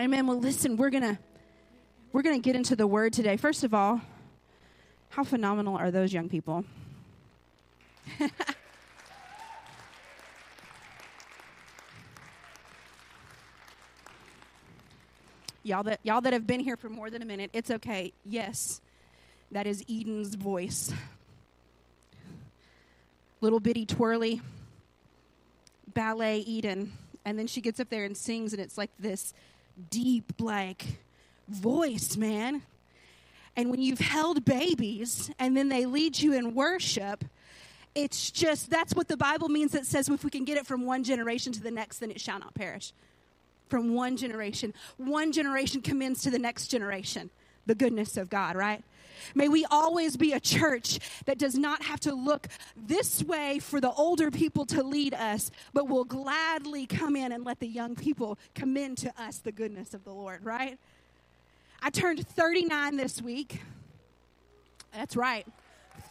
Amen. Well, listen, we're to we're to get into the word today. First of all, how phenomenal are those young people? y'all that y'all that have been here for more than a minute, it's okay. Yes. That is Eden's voice. Little bitty twirly ballet Eden. And then she gets up there and sings, and it's like this deep, like, voice, man. And when you've held babies and then they lead you in worship, it's just that's what the Bible means that says if we can get it from one generation to the next, then it shall not perish. From one generation. One generation commends to the next generation the goodness of God, right? May we always be a church that does not have to look this way for the older people to lead us, but will gladly come in and let the young people commend to us the goodness of the Lord, right? I turned 39 this week. That's right.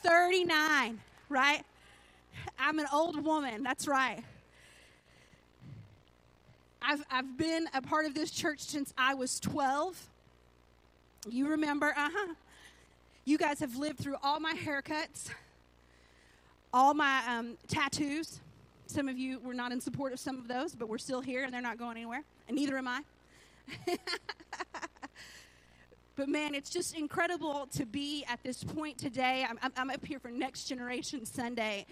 39, right? I'm an old woman. That's right. I've, I've been a part of this church since I was 12. You remember, uh huh. You guys have lived through all my haircuts, all my um, tattoos. Some of you were not in support of some of those, but we're still here and they're not going anywhere, and neither am I. but man, it's just incredible to be at this point today. I'm, I'm up here for Next Generation Sunday.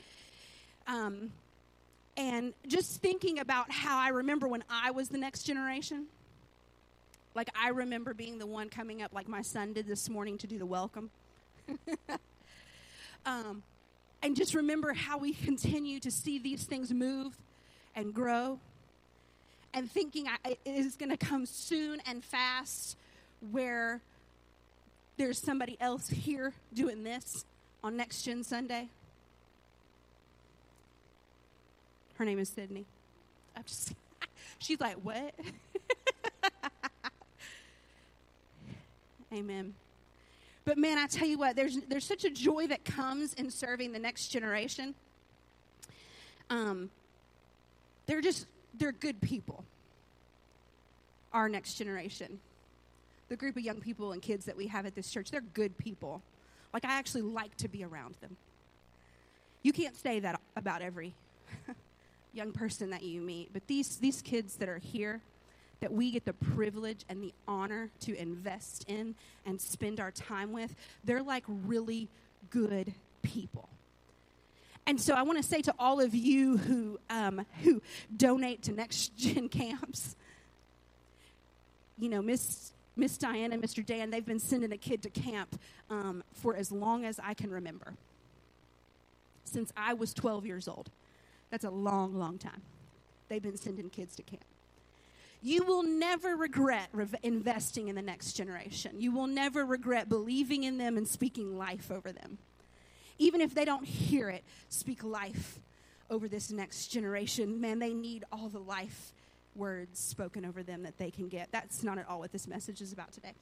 Um, and just thinking about how I remember when I was the next generation. Like, I remember being the one coming up, like my son did this morning, to do the welcome. um, and just remember how we continue to see these things move and grow. And thinking it is going to come soon and fast where there's somebody else here doing this on Next Gen Sunday. Her name is Sydney. I'm just, she's like, what? Amen. But man, I tell you what, there's there's such a joy that comes in serving the next generation. Um, they're just they're good people. Our next generation, the group of young people and kids that we have at this church, they're good people. Like I actually like to be around them. You can't say that about every young person that you meet, but these these kids that are here that we get the privilege and the honor to invest in and spend our time with, they're like really good people. And so I want to say to all of you who, um, who donate to Next Gen camps, you know, Miss, Miss Diana and Mr. Dan, they've been sending a kid to camp um, for as long as I can remember. Since I was 12 years old. That's a long, long time. They've been sending kids to camp. You will never regret re- investing in the next generation. You will never regret believing in them and speaking life over them. Even if they don't hear it, speak life over this next generation. Man, they need all the life words spoken over them that they can get. That's not at all what this message is about today.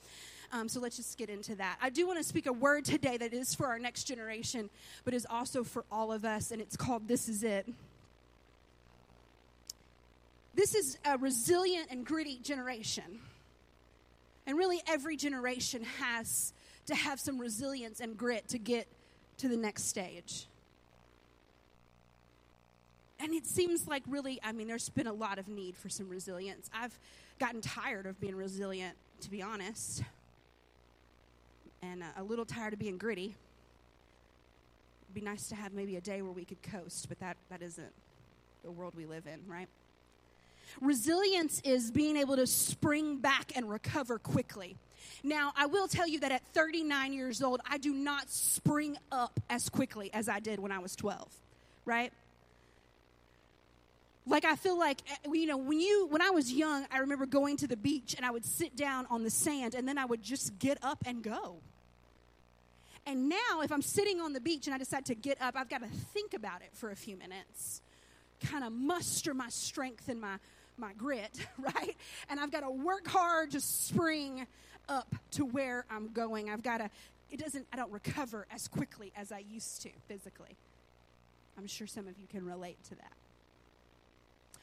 Um, so let's just get into that. I do want to speak a word today that is for our next generation, but is also for all of us, and it's called This Is It. This is a resilient and gritty generation. And really, every generation has to have some resilience and grit to get to the next stage. And it seems like really, I mean, there's been a lot of need for some resilience. I've gotten tired of being resilient, to be honest, and uh, a little tired of being gritty. It'd be nice to have maybe a day where we could coast, but that, that isn't the world we live in, right? Resilience is being able to spring back and recover quickly. Now, I will tell you that at 39 years old, I do not spring up as quickly as I did when I was 12, right? Like I feel like eh, you know when you when I was young, I remember going to the beach and I would sit down on the sand and then I would just get up and go. And now if I'm sitting on the beach and I decide to get up, I've got to think about it for a few minutes. Kind of muster my strength and my my grit, right? And I've got to work hard to spring up to where I'm going. I've got to, it doesn't, I don't recover as quickly as I used to physically. I'm sure some of you can relate to that.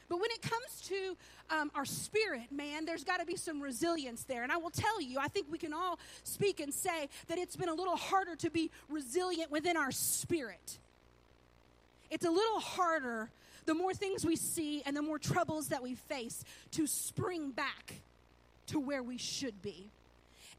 But when it comes to um, our spirit, man, there's got to be some resilience there. And I will tell you, I think we can all speak and say that it's been a little harder to be resilient within our spirit. It's a little harder the more things we see and the more troubles that we face to spring back to where we should be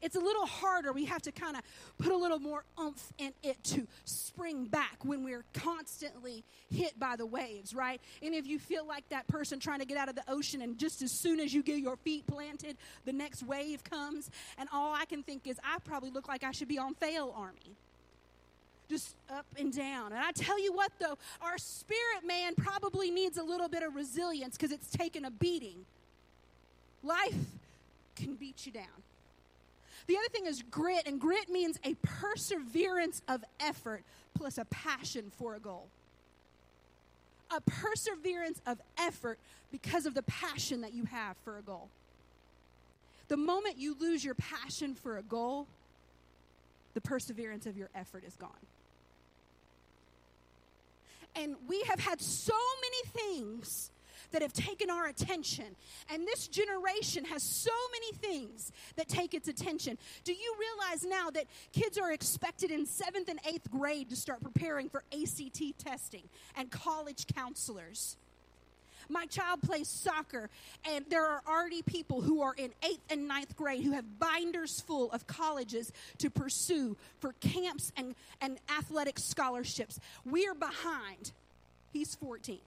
it's a little harder. We have to kind of put a little more oomph in it to spring back when we're constantly hit by the waves, right? And if you feel like that person trying to get out of the ocean, and just as soon as you get your feet planted, the next wave comes, and all I can think is, I probably look like I should be on FailArmy just up and down. And I tell you what, though, our spirit man probably needs a little bit of resilience because it's taken a beating. Life can beat you down. The other thing is grit, and grit means a perseverance of effort plus a passion for a goal. A perseverance of effort because of the passion that you have for a goal. The moment you lose your passion for a goal, the perseverance of your effort is gone. And we have had so many things that have taken our attention. And this generation has so many things that take its attention. Do you realize now that kids are expected in seventh and eighth grade to start preparing for ACT testing and college counselors? My child plays soccer, and there are already people who are in eighth and ninth grade who have binders full of colleges to pursue for camps and, and athletic scholarships. We're behind. He's 14.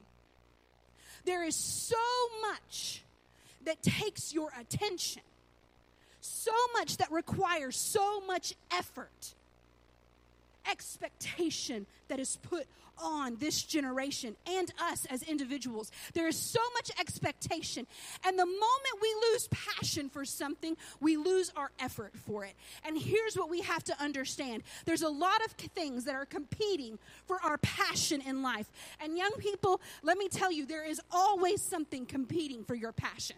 There is so much that takes your attention, so much that requires so much effort, expectation that is put on this generation and us as individuals. There is so much expectation. And the moment we lose passion for something, we lose our effort for it. And here's what we have to understand there's a lot of things that are competing for our passion in life. And young people, let me tell you, there is always something competing for your passion.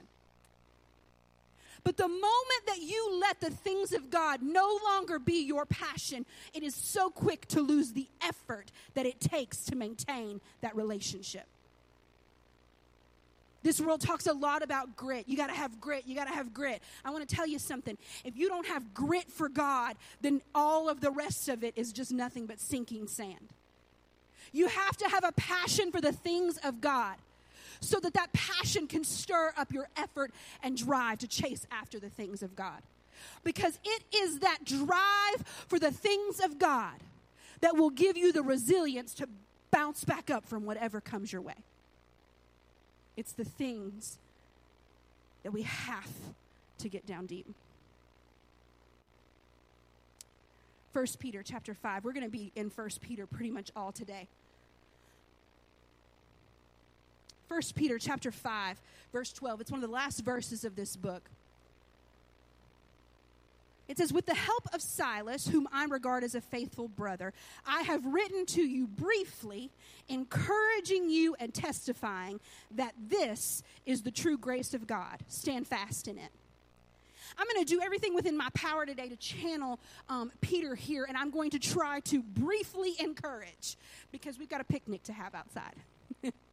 But the moment that you let the things of God no longer be your passion, it is so quick to lose the effort that it takes to maintain that relationship. This world talks a lot about grit. You got to have grit. You got to have grit. I want to tell you something. If you don't have grit for God, then all of the rest of it is just nothing but sinking sand. You have to have a passion for the things of God so that that passion can stir up your effort and drive to chase after the things of God. Because it is that drive for the things of God that will give you the resilience to bounce back up from whatever comes your way. It's the things that we have to get down deep. First Peter chapter 5. We're going to be in First Peter pretty much all today. 1 Peter chapter 5, verse 12. It's one of the last verses of this book. It says, With the help of Silas, whom I regard as a faithful brother, I have written to you briefly, encouraging you and testifying that this is the true grace of God. Stand fast in it. I'm going to do everything within my power today to channel um, Peter here, and I'm going to try to briefly encourage because we've got a picnic to have outside.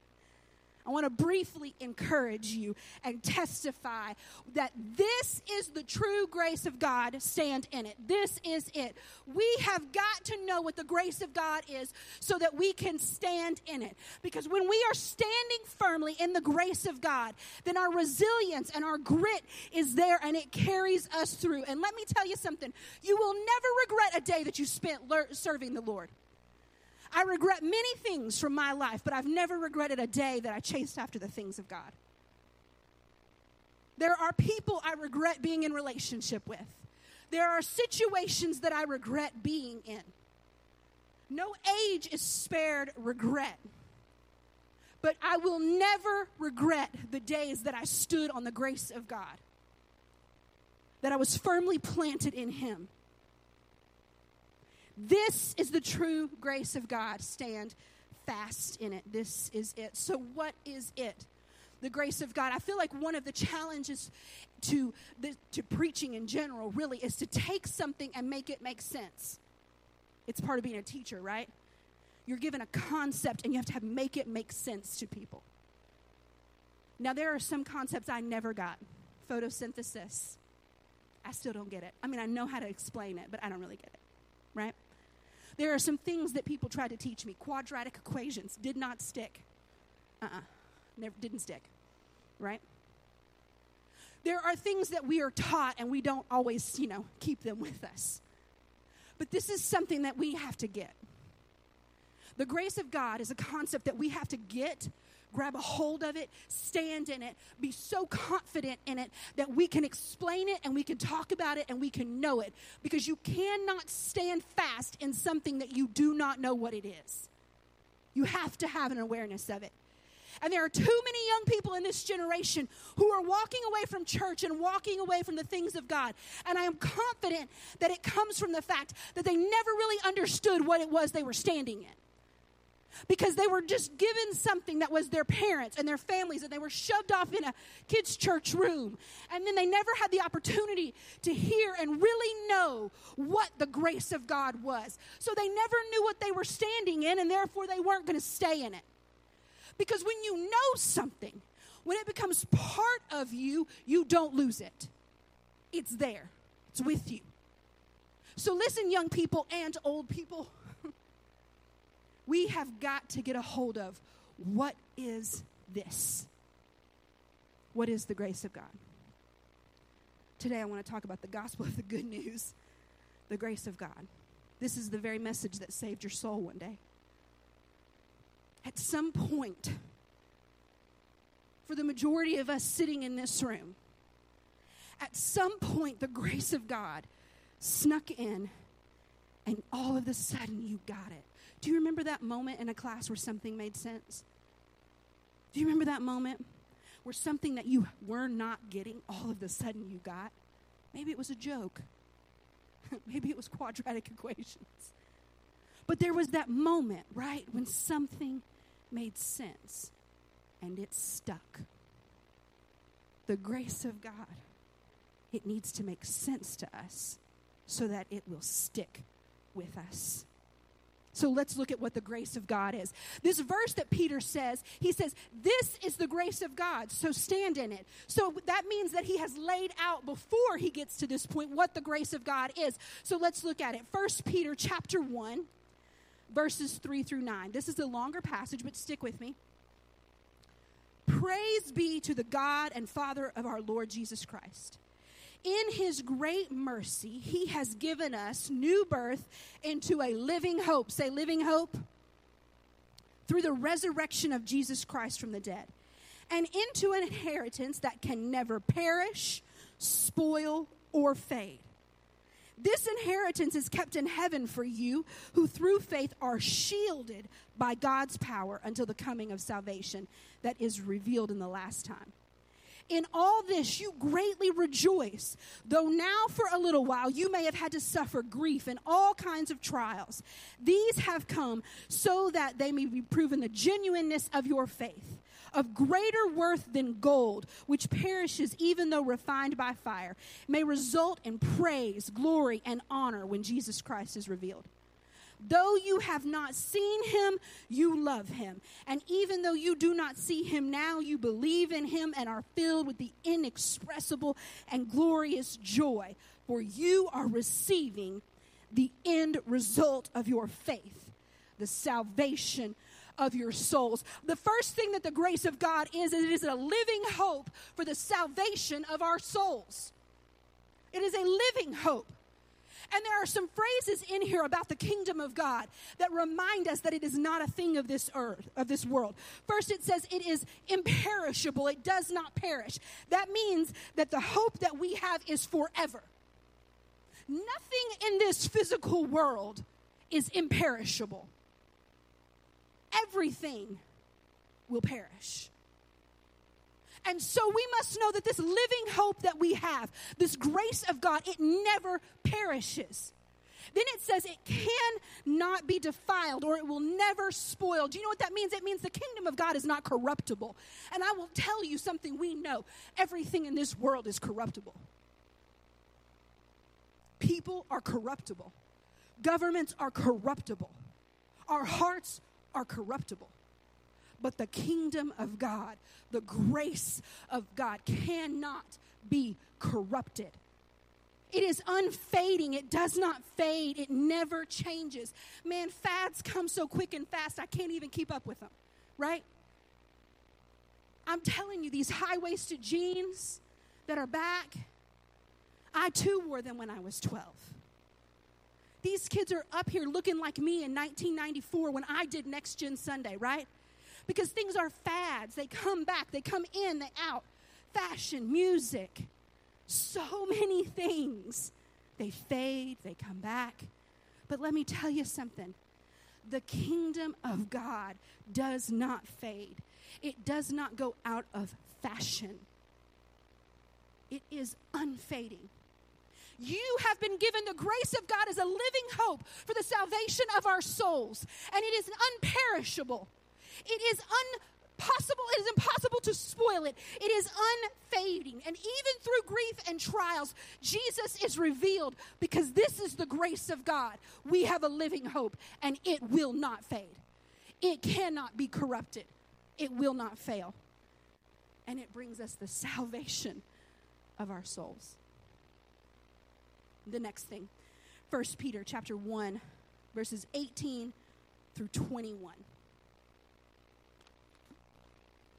I want to briefly encourage you and testify that this is the true grace of God. Stand in it. This is it. We have got to know what the grace of God is so that we can stand in it. Because when we are standing firmly in the grace of God, then our resilience and our grit is there and it carries us through. And let me tell you something you will never regret a day that you spent serving the Lord. I regret many things from my life, but I've never regretted a day that I chased after the things of God. There are people I regret being in relationship with. There are situations that I regret being in. No age is spared regret. But I will never regret the days that I stood on the grace of God, that I was firmly planted in Him this is the true grace of God. Stand fast in it. This is it. So, what is it? The grace of God. I feel like one of the challenges to, the, to preaching in general really is to take something and make it make sense. It's part of being a teacher, right? You're given a concept and you have to have, make it make sense to people. Now, there are some concepts I never got photosynthesis. I still don't get it. I mean, I know how to explain it, but I don't really get it, right? There are some things that people tried to teach me. Quadratic equations did not stick. Uh uh-uh, uh never didn't stick, right? There are things that we are taught and we don't always, you know, keep them with us. But this is something that we have to get. The grace of God is a concept that we have to get, grab a hold of it, stand in it, be so confident in it that we can explain it and we can talk about it and we can know it. Because you cannot stand fast in something that you do not know what it is. You have to have an awareness of it. And there are too many young people in this generation who are walking away from church and walking away from the things of God. And I am confident that it comes from the fact that they never really understood what it was they were standing in. Because they were just given something that was their parents and their families, and they were shoved off in a kids' church room. And then they never had the opportunity to hear and really know what the grace of God was. So they never knew what they were standing in, and therefore they weren't going to stay in it. Because when you know something, when it becomes part of you, you don't lose it. It's there, it's with you. So, listen, young people and old people, we have got to get a hold of what is this? What is the grace of God? Today, I want to talk about the gospel of the good news, the grace of God. This is the very message that saved your soul one day at some point, for the majority of us sitting in this room, at some point, the grace of God snuck in, and all of a sudden, you got it. Do you remember that moment in a class where something made sense? Do you remember that moment where something that you were not getting, all of a sudden you got? Maybe it was a joke. Maybe it was quadratic equations. But there was that moment, right, when something made sense and it stuck. The grace of God, it needs to make sense to us so that it will stick with us. So let's look at what the grace of God is. This verse that Peter says, he says, This is the grace of God, so stand in it. So that means that he has laid out before he gets to this point what the grace of God is. So let's look at it. First Peter chapter 1, verses 3 through 9. This is a longer passage, but stick with me. Praise be to the God and Father of our Lord Jesus Christ. In his great mercy, he has given us new birth into a living hope. Say, living hope. Through the resurrection of Jesus Christ from the dead, and into an inheritance that can never perish, spoil, or fade this inheritance is kept in heaven for you, who through faith are shielded by God's power until the coming of salvation that is revealed in the last time. In all this, you greatly rejoice, though now for a little while you may have had to suffer grief and all kinds of trials. These have come so that they may be proven the genuineness of your faith of greater worth than gold, which perishes even though refined by fire, may result in praise, glory, and honor when Jesus Christ is revealed. Though you have not seen him, you love him. And even though you do not see him now, you believe in him and are filled with the inexpressible and glorious joy, for you are receiving the end result of your faith, the salvation of your souls. The first thing that the grace of God is, it is a living hope for the salvation of our souls. It is a living hope. And there are some phrases in here about the kingdom of God that remind us that it is not a thing of this earth, of this world. First, it says it is imperishable, it does not perish. That means that the hope that we have is forever. Nothing in this physical world is imperishable everything will perish. And so we must know that this living hope that we have, this grace of God, it never perishes. Then it says it cannot be defiled or it will never spoil. Do you know what that means? It means the kingdom of God is not corruptible. And I will tell you something we know everything in this world is corruptible. People are corruptible, governments are corruptible, our hearts are corruptible. But the kingdom of God, the grace of God cannot be corrupted. It is unfading. It does not fade. It never changes. Man, fads come so quick and fast, I can't even keep up with them, right? I'm telling you, these high waisted jeans that are back, I too wore them when I was 12. These kids are up here looking like me in 1994 when I did Next Gen Sunday, right? Because things are fads. They come back, they come in, they out. Fashion, music, so many things. They fade, they come back. But let me tell you something the kingdom of God does not fade, it does not go out of fashion. It is unfading. You have been given the grace of God as a living hope for the salvation of our souls, and it is unperishable. It is impossible, it is impossible to spoil it. It is unfading. And even through grief and trials, Jesus is revealed because this is the grace of God. We have a living hope, and it will not fade. It cannot be corrupted. It will not fail. And it brings us the salvation of our souls. The next thing, 1 Peter chapter 1, verses 18 through 21.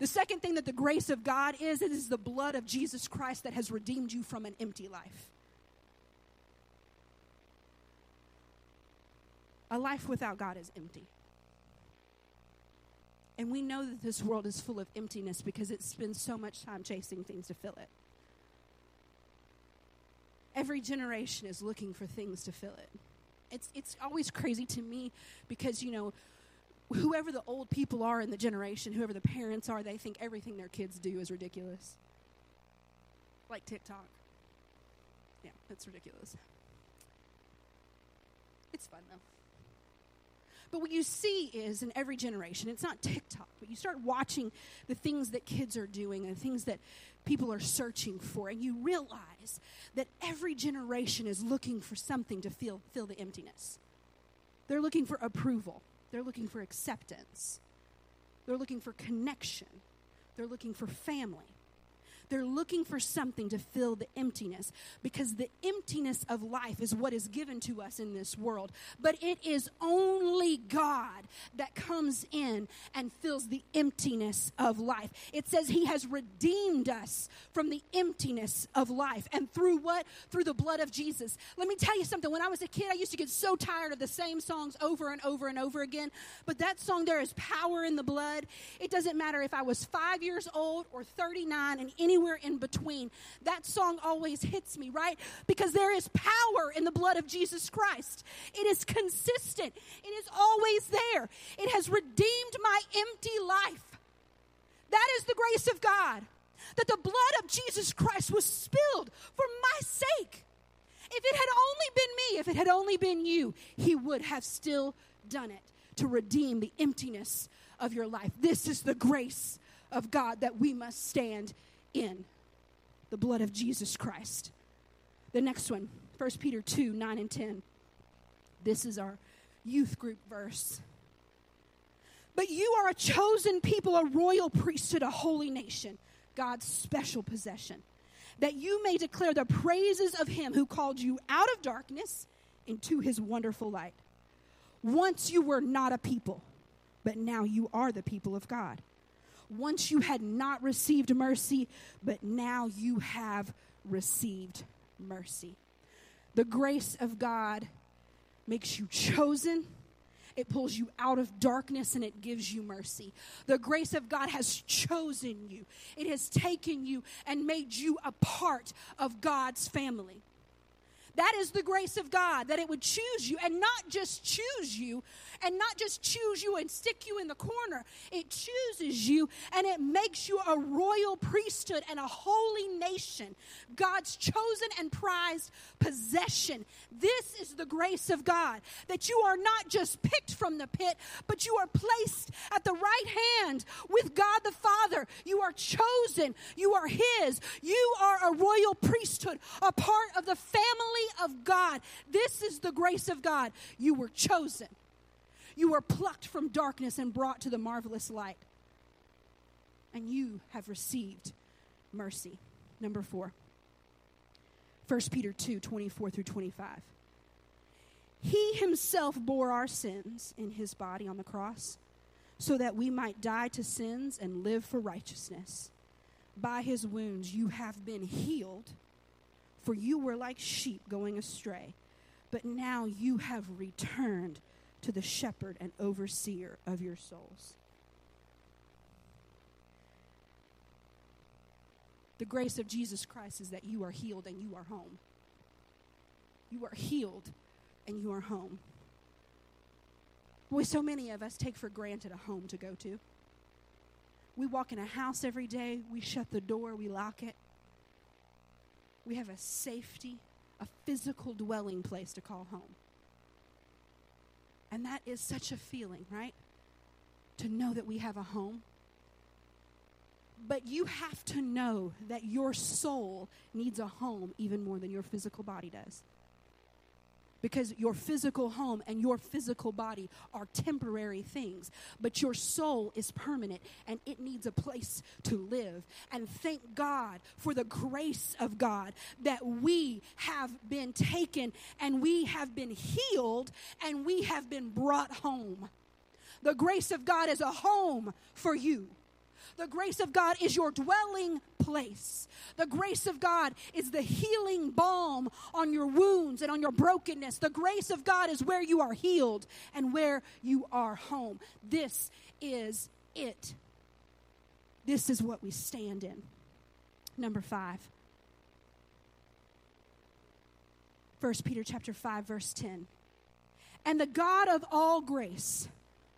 The second thing that the grace of God is, it is the blood of Jesus Christ that has redeemed you from an empty life. A life without God is empty. And we know that this world is full of emptiness because it spends so much time chasing things to fill it. Every generation is looking for things to fill it. It's, it's always crazy to me because, you know, whoever the old people are in the generation, whoever the parents are, they think everything their kids do is ridiculous. Like TikTok. Yeah, that's ridiculous. It's fun though. But what you see is in every generation, it's not TikTok, but you start watching the things that kids are doing and things that people are searching for, and you realize that every generation is looking for something to fill, fill the emptiness. They're looking for approval. They're looking for acceptance. They're looking for connection. They're looking for family. They're looking for something to fill the emptiness because the emptiness of life is what is given to us in this world. But it is only God that comes in and fills the emptiness of life. It says He has redeemed us from the emptiness of life. And through what? Through the blood of Jesus. Let me tell you something. When I was a kid, I used to get so tired of the same songs over and over and over again. But that song, There is Power in the Blood. It doesn't matter if I was five years old or 39 and any anywhere in between. That song always hits me, right? Because there is power in the blood of Jesus Christ. It is consistent, it is always there. It has redeemed my empty life. That is the grace of God. That the blood of Jesus Christ was spilled for my sake. If it had only been me, if it had only been you, He would have still done it to redeem the emptiness of your life. This is the grace of God that we must stand in the blood of Jesus Christ. The next one, 1 Peter 2 9 and 10. This is our youth group verse. But you are a chosen people, a royal priesthood, a holy nation, God's special possession, that you may declare the praises of him who called you out of darkness into his wonderful light. Once you were not a people, but now you are the people of God once you had not received mercy, but now you have received mercy. The grace of God makes you chosen. It pulls you out of darkness and it gives you mercy. The grace of God has chosen you. It has taken you and made you a part of God's family. That is the grace of God, that it would choose you and not just choose you and not just choose you and stick you in the corner. It chooses you and it makes you a royal priesthood and a holy nation, God's chosen and prized possession. This is the grace of God, that you are not just picked from the pit, but you are placed at the right hand with God the Father. You are chosen, you are His, you are a royal priesthood, a part of the family of God. This is the grace of God. You were chosen. You were plucked from darkness and brought to the marvelous light. And you have received mercy. Number four. 1 Peter 2 24 through 25. He himself bore our sins in his body on the cross, so that we might die to sins and live for righteousness. By his wounds you have been healed, for you were like sheep going astray, but now you have returned to the shepherd and overseer of your souls. The grace of Jesus Christ is that you are healed and you are home. You are healed and you are home. Boy, so many of us take for granted a home to go to. We walk in a house every day, we shut the door, we lock it. We have a safety, a physical dwelling place to call home. And that is such a feeling, right? To know that we have a home. But you have to know that your soul needs a home even more than your physical body does because your physical home and your physical body are temporary things, but your soul is permanent and it needs a place to live. And thank God for the grace of God that we have been taken and we have been healed and we have been brought home. The grace of God is a home for you. The grace of God is your dwelling place. The grace of God is the healing balm on your wounds and on your brokenness. The grace of God is where you are healed and where you are home. This is it. This is what we stand in. Number 5. 1 Peter chapter 5 verse 10. And the God of all grace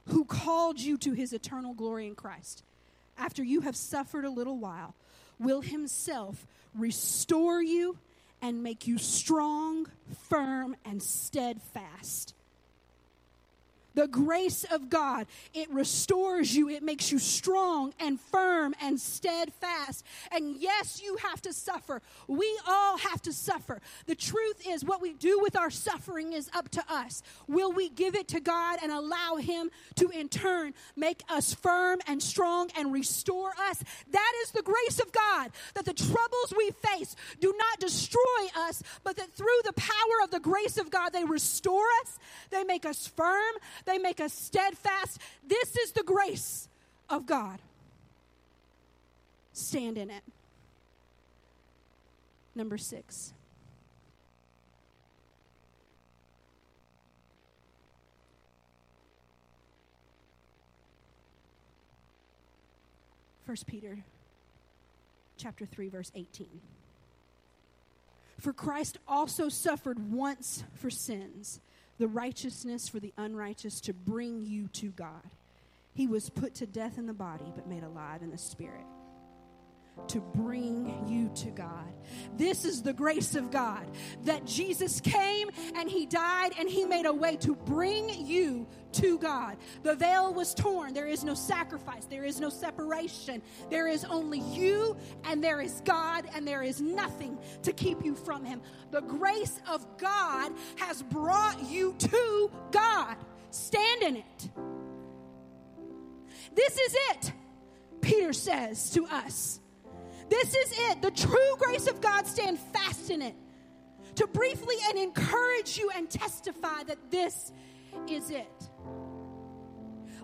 who called you to his eternal glory in Christ after you have suffered a little while, will himself restore you and make you strong, firm, and steadfast. The grace of God, it restores you. It makes you strong and firm and steadfast. And yes, you have to suffer. We all have to suffer. The truth is, what we do with our suffering is up to us. Will we give it to God and allow Him to, in turn, make us firm and strong and restore us? That is the grace of God, that the troubles we face do not destroy us, but that through the power of the grace of God, they restore us, they make us firm, they make us steadfast. This is the grace of God. Stand in it. Number six. First Peter chapter 3 verse 18. For Christ also suffered once for sins the righteousness for the unrighteous to bring you to God. He was put to death in the body, but made alive in the spirit to bring you to God. This is the grace of God that Jesus came and He died and He made a way to bring you to God. The veil was torn. There is no sacrifice, there is no separation. There is only you and there is God, and there is nothing to keep you from Him. The grace of God has brought you to God. Stand in it. This is it, Peter says to us. This is it. The true grace of God, stand fast in it. To briefly and encourage you and testify that this is it.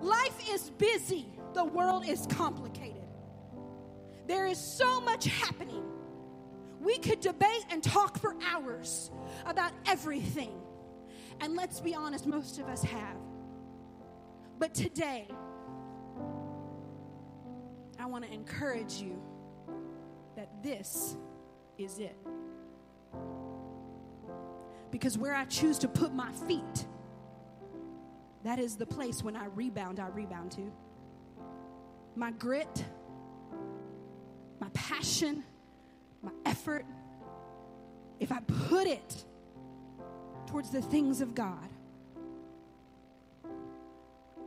Life is busy, the world is complicated. There is so much happening. We could debate and talk for hours about everything. And let's be honest, most of us have. But today, I want to encourage you that this is it. Because where I choose to put my feet, that is the place when I rebound, I rebound to. My grit, my passion, my effort, if I put it towards the things of God,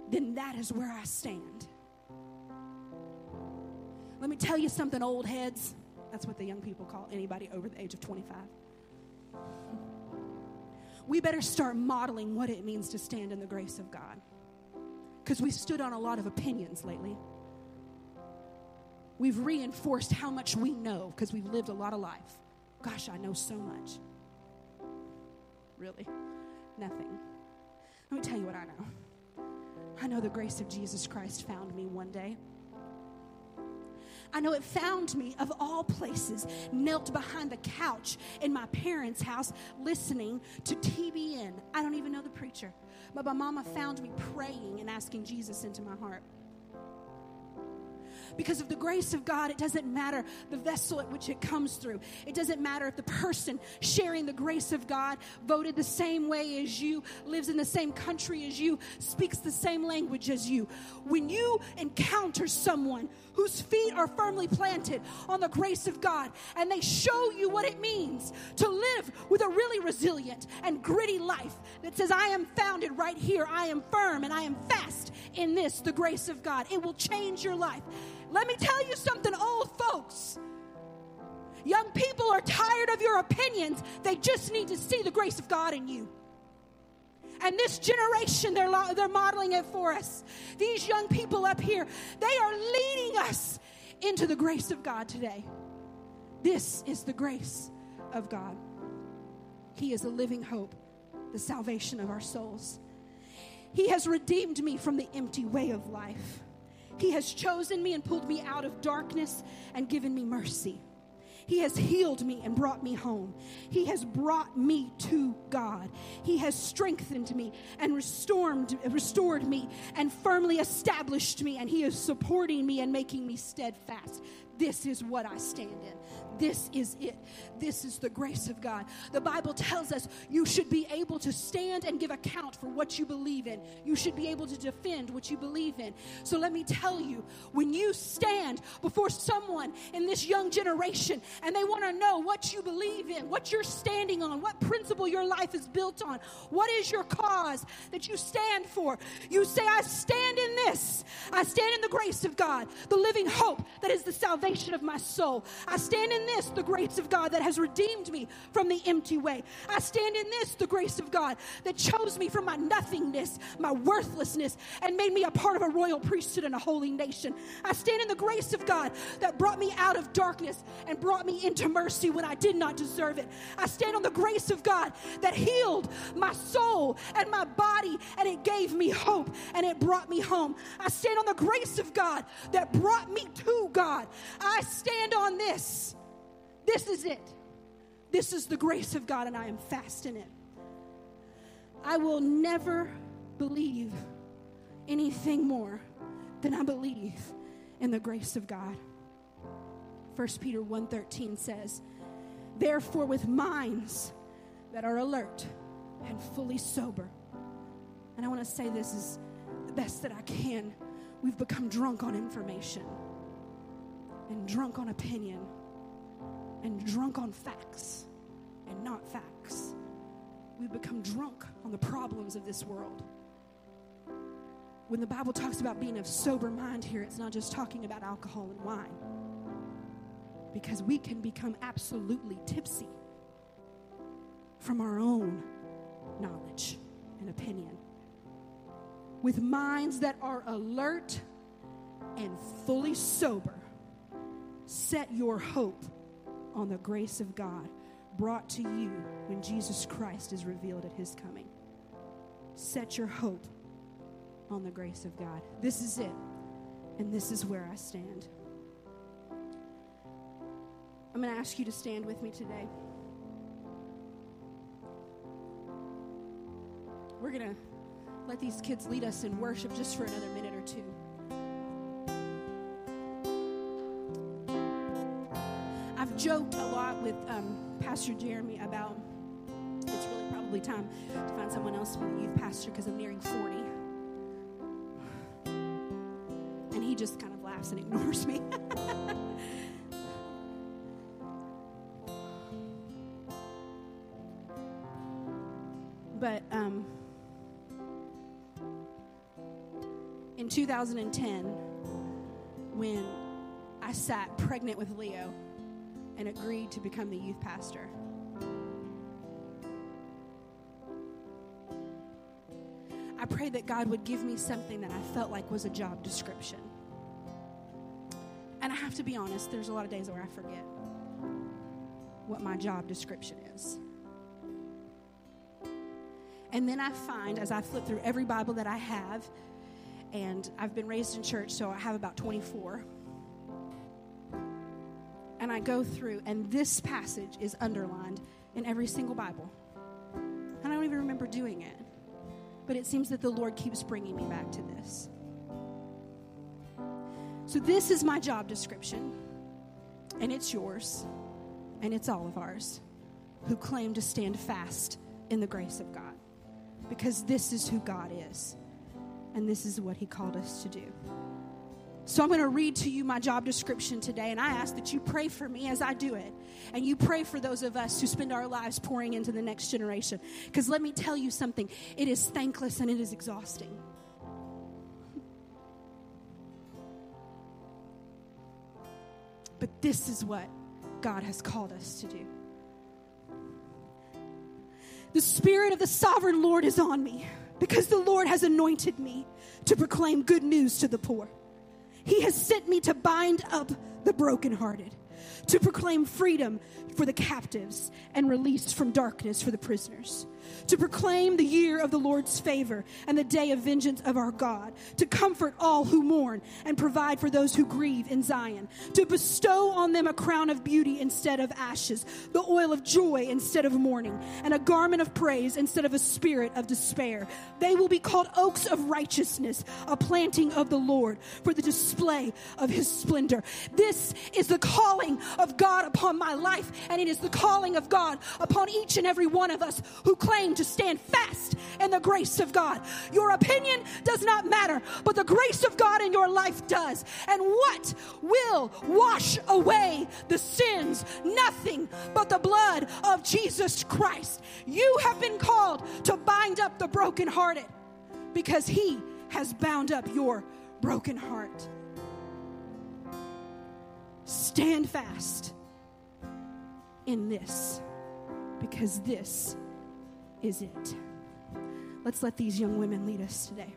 then that is where I stand. Let me tell you something, old heads. That's what the young people call anybody over the age of 25. We better start modeling what it means to stand in the grace of God. Because we've stood on a lot of opinions lately. We've reinforced how much we know because we've lived a lot of life. Gosh, I know so much. Really? Nothing. Let me tell you what I know. I know the grace of Jesus Christ found me one day. I know it found me, of all places, knelt behind the couch in my parents' house listening to TBN. I don't even know the preacher, but my mama found me praying and asking Jesus into my heart. Because of the grace of God, it doesn't matter the vessel at which it comes through. It doesn't matter if the person sharing the grace of God voted the same way as you, lives in the same country as you, speaks the same language as you. When you encounter someone whose feet are firmly planted on the grace of God and they show you what it means to live with a really resilient and gritty life that says, I am founded right here, I am firm, and I am fast in this, the grace of God, it will change your life. Let me tell you something, old folks. Young people are tired of your opinions. They just need to see the grace of God in you. And this generation, they're, they're modeling it for us. These young people up here, they are leading us into the grace of God today. This is the grace of God. He is a living hope, the salvation of our souls. He has redeemed me from the empty way of life. He has chosen me and pulled me out of darkness and given me mercy. He has healed me and brought me home. He has brought me to God. He has strengthened me and restored, restored me and firmly established me, and He is supporting me and making me steadfast. This is what I stand in. This is it. This is the grace of God. The Bible tells us you should be able to stand and give account for what you believe in. You should be able to defend what you believe in. So let me tell you when you stand before someone in this young generation and they want to know what you believe in, what you're standing on, what principle your life is built on, what is your cause that you stand for, you say, I stand in this. I stand in the grace of God, the living hope that is the salvation of my soul. I stand in this, the grace of God that has redeemed me from the empty way. I stand in this, the grace of God that chose me from my nothingness, my worthlessness, and made me a part of a royal priesthood and a holy nation. I stand in the grace of God that brought me out of darkness and brought me into mercy when I did not deserve it. I stand on the grace of God that healed my soul and my body and it gave me hope and it brought me home. I stand on the grace of God that brought me to God. I stand on this this is it. This is the grace of God, and I am fast in it. I will never believe anything more than I believe in the grace of God. 1 Peter 1:13 says, "Therefore with minds that are alert and fully sober." And I want to say this is the best that I can. We've become drunk on information and drunk on opinion and drunk on facts and not facts. We've become drunk on the problems of this world. When the Bible talks about being of sober mind here, it's not just talking about alcohol and wine. Because we can become absolutely tipsy from our own knowledge and opinion. With minds that are alert and fully sober, set your hope on the grace of God brought to you when Jesus Christ is revealed at his coming. Set your hope on the grace of God. This is it, and this is where I stand. I'm going to ask you to stand with me today. We're going to let these kids lead us in worship just for another minute joked a lot with um, Pastor Jeremy about it's really probably time to find someone else to be the youth pastor because I'm nearing 40. And he just kind of laughs and ignores me. but um, in 2010, when I sat pregnant with Leo and agreed to become the youth pastor. I prayed that God would give me something that I felt like was a job description. And I have to be honest, there's a lot of days where I forget what my job description is. And then I find, as I flip through every Bible that I have, and I've been raised in church, so I have about 24. I go through, and this passage is underlined in every single Bible. And I don't even remember doing it. But it seems that the Lord keeps bringing me back to this. So, this is my job description, and it's yours, and it's all of ours who claim to stand fast in the grace of God. Because this is who God is, and this is what He called us to do. So I'm going to read to you my job description today, and I ask that you pray for me as I do it. And you pray for those of us who spend our lives pouring into the next generation. Because let me tell you something it is thankless and it is exhausting. But this is what God has called us to do. The Spirit of the Sovereign Lord is on me because the Lord has anointed me to proclaim good news to the poor. He has sent me to bind up the brokenhearted, to proclaim freedom for the captives and release from darkness for the prisoners. To proclaim the year of the Lord's favor and the day of vengeance of our God, to comfort all who mourn and provide for those who grieve in Zion, to bestow on them a crown of beauty instead of ashes, the oil of joy instead of mourning, and a garment of praise instead of a spirit of despair. They will be called oaks of righteousness, a planting of the Lord for the display of his splendor. This is the calling of God upon my life, and it is the calling of God upon each and every one of us who claim to stand fast in the grace of God. Your opinion does not matter, but the grace of God in your life does. And what will wash away the sins? Nothing but the blood of Jesus Christ. You have been called to bind up the brokenhearted because He has bound up your broken heart. Stand fast in this because this is it. Let's let these young women lead us today.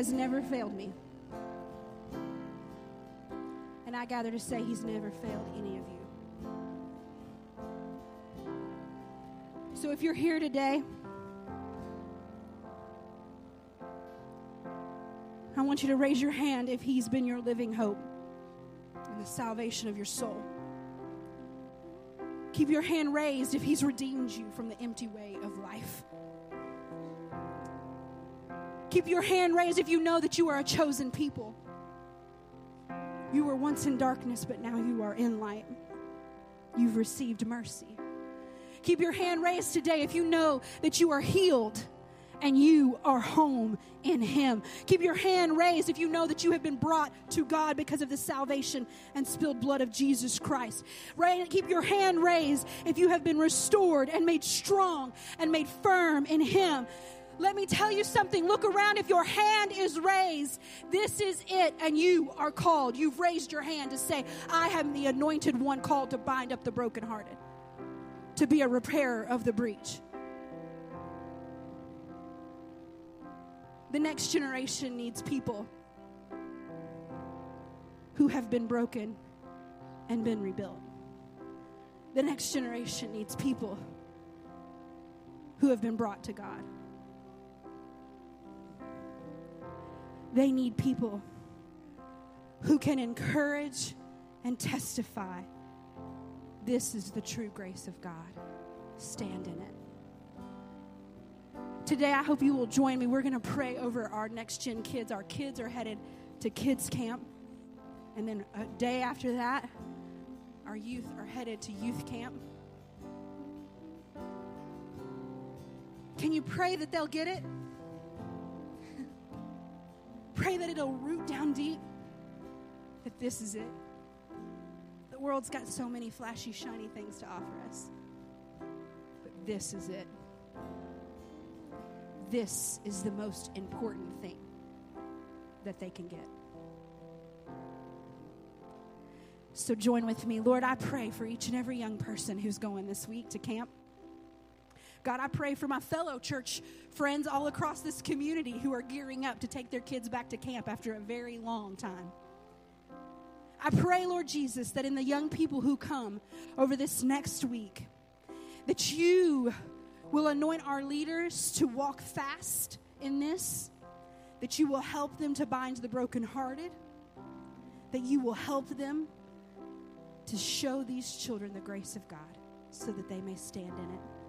Has never failed me. And I gather to say he's never failed any of you. So if you're here today, I want you to raise your hand if he's been your living hope and the salvation of your soul. Keep your hand raised if he's redeemed you from the empty way of life. Keep your hand raised if you know that you are a chosen people. You were once in darkness, but now you are in light. You've received mercy. Keep your hand raised today if you know that you are healed and you are home in Him. Keep your hand raised if you know that you have been brought to God because of the salvation and spilled blood of Jesus Christ. Keep your hand raised if you have been restored and made strong and made firm in Him. Let me tell you something. Look around. If your hand is raised, this is it, and you are called. You've raised your hand to say, I am the anointed one called to bind up the brokenhearted, to be a repairer of the breach. The next generation needs people who have been broken and been rebuilt. The next generation needs people who have been brought to God. They need people who can encourage and testify this is the true grace of God. Stand in it. Today, I hope you will join me. We're going to pray over our next gen kids. Our kids are headed to kids' camp. And then a day after that, our youth are headed to youth camp. Can you pray that they'll get it? Pray that it'll root down deep that this is it. The world's got so many flashy, shiny things to offer us, but this is it. This is the most important thing that they can get. So join with me. Lord, I pray for each and every young person who's going this week to camp. God, I pray for my fellow church friends all across this community who are gearing up to take their kids back to camp after a very long time. I pray, Lord Jesus, that in the young people who come over this next week, that you will anoint our leaders to walk fast in this, that you will help them to bind the brokenhearted, that you will help them to show these children the grace of God so that they may stand in it.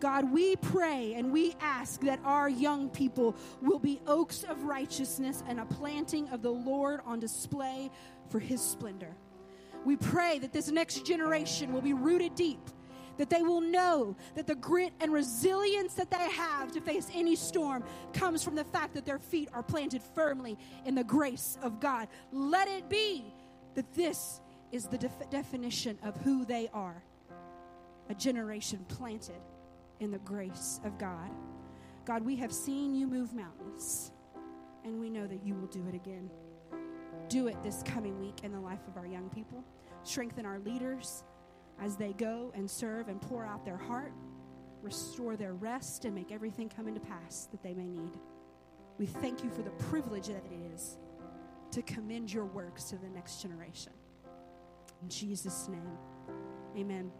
God, we pray and we ask that our young people will be oaks of righteousness and a planting of the Lord on display for his splendor. We pray that this next generation will be rooted deep, that they will know that the grit and resilience that they have to face any storm comes from the fact that their feet are planted firmly in the grace of God. Let it be that this is the def- definition of who they are a generation planted in the grace of God. God, we have seen you move mountains, and we know that you will do it again. Do it this coming week in the life of our young people. Strengthen our leaders as they go and serve and pour out their heart. Restore their rest and make everything come into pass that they may need. We thank you for the privilege that it is to commend your works to the next generation. In Jesus' name, amen.